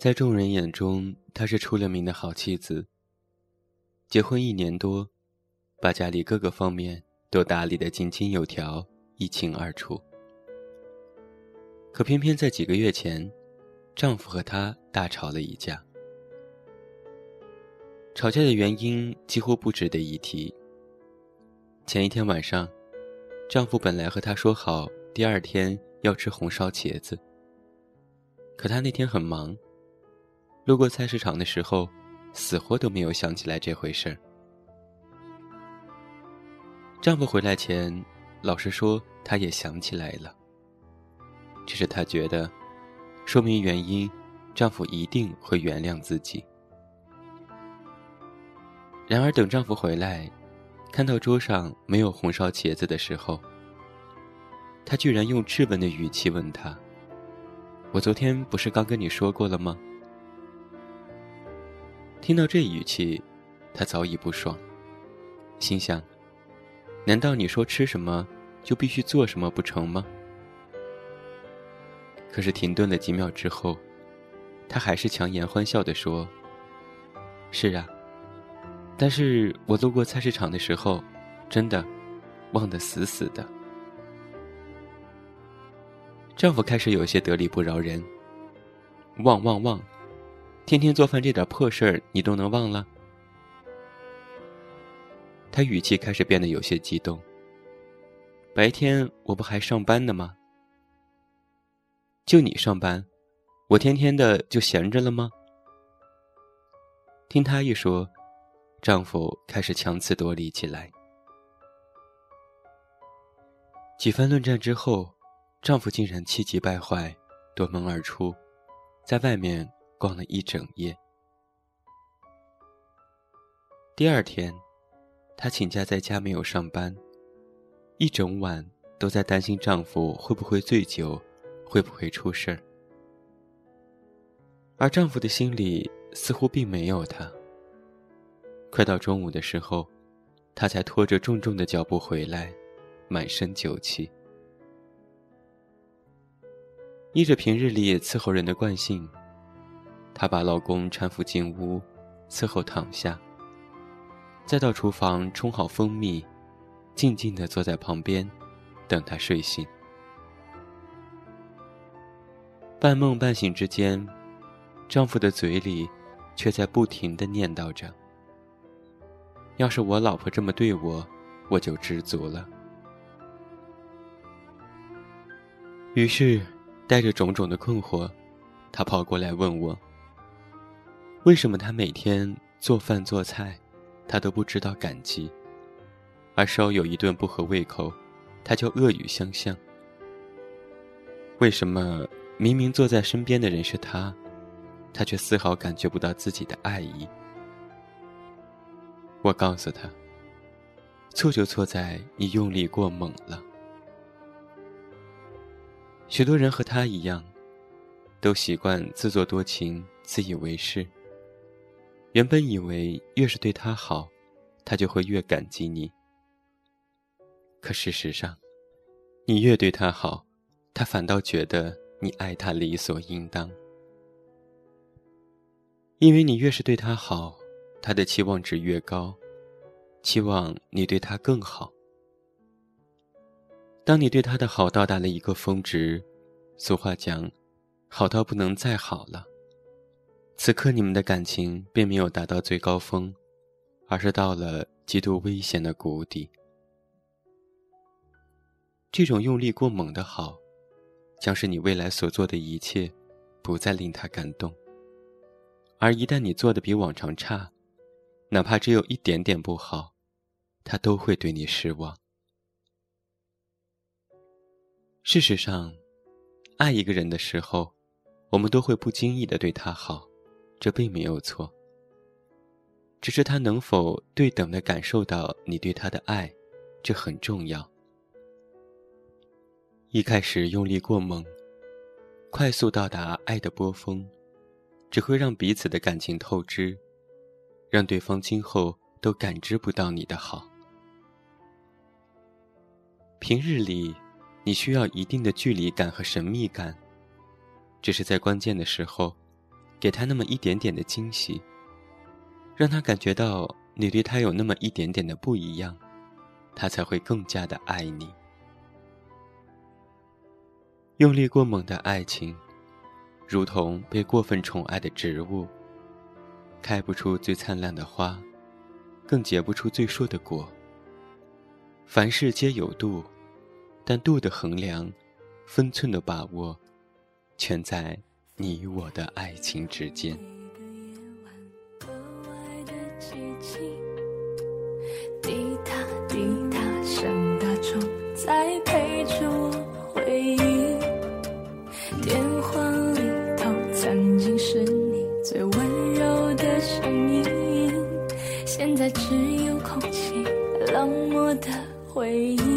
在众人眼中，她是出了名的好妻子。结婚一年多，把家里各个方面都打理得井井有条、一清二楚。可偏偏在几个月前，丈夫和她大吵了一架。吵架的原因几乎不值得一提。前一天晚上，丈夫本来和她说好第二天要吃红烧茄子，可她那天很忙。路过菜市场的时候，死活都没有想起来这回事儿。丈夫回来前，老实说，她也想起来了。只是她觉得，说明原因，丈夫一定会原谅自己。然而，等丈夫回来，看到桌上没有红烧茄子的时候，她居然用质问的语气问他：“我昨天不是刚跟你说过了吗？”听到这语气，他早已不爽，心想：难道你说吃什么就必须做什么不成吗？可是停顿了几秒之后，他还是强颜欢笑地说：“是啊，但是我路过菜市场的时候，真的忘得死死的。”丈夫开始有些得理不饶人，忘忘忘。天天做饭这点破事儿，你都能忘了？他语气开始变得有些激动。白天我不还上班呢吗？就你上班，我天天的就闲着了吗？听他一说，丈夫开始强词夺理起来。几番论战之后，丈夫竟然气急败坏，夺门而出，在外面。逛了一整夜。第二天，她请假在家没有上班，一整晚都在担心丈夫会不会醉酒，会不会出事儿。而丈夫的心里似乎并没有她。快到中午的时候，他才拖着重重的脚步回来，满身酒气。依着平日里伺候人的惯性。她把老公搀扶进屋，伺候躺下，再到厨房冲好蜂蜜，静静地坐在旁边，等他睡醒。半梦半醒之间，丈夫的嘴里却在不停地念叨着：“要是我老婆这么对我，我就知足了。”于是，带着种种的困惑，他跑过来问我。为什么他每天做饭做菜，他都不知道感激，而稍有一顿不合胃口，他就恶语相向？为什么明明坐在身边的人是他，他却丝毫感觉不到自己的爱意？我告诉他，错就错在你用力过猛了。许多人和他一样，都习惯自作多情、自以为是。原本以为越是对他好，他就会越感激你。可事实上，你越对他好，他反倒觉得你爱他理所应当。因为你越是对他好，他的期望值越高，期望你对他更好。当你对他的好到达了一个峰值，俗话讲，好到不能再好了。此刻你们的感情并没有达到最高峰，而是到了极度危险的谷底。这种用力过猛的好，将是你未来所做的一切，不再令他感动。而一旦你做的比往常差，哪怕只有一点点不好，他都会对你失望。事实上，爱一个人的时候，我们都会不经意的对他好。这并没有错，只是他能否对等的感受到你对他的爱，这很重要。一开始用力过猛，快速到达爱的波峰，只会让彼此的感情透支，让对方今后都感知不到你的好。平日里，你需要一定的距离感和神秘感，只是在关键的时候。给他那么一点点的惊喜，让他感觉到你对他有那么一点点的不一样，他才会更加的爱你。用力过猛的爱情，如同被过分宠爱的植物，开不出最灿烂的花，更结不出最硕的果。凡事皆有度，但度的衡量，分寸的把握，全在。你我的爱情之间。滴答滴答，像大钟在陪着我回忆。电话里头曾经是你最温柔的声音，现在只有空气冷漠的回忆。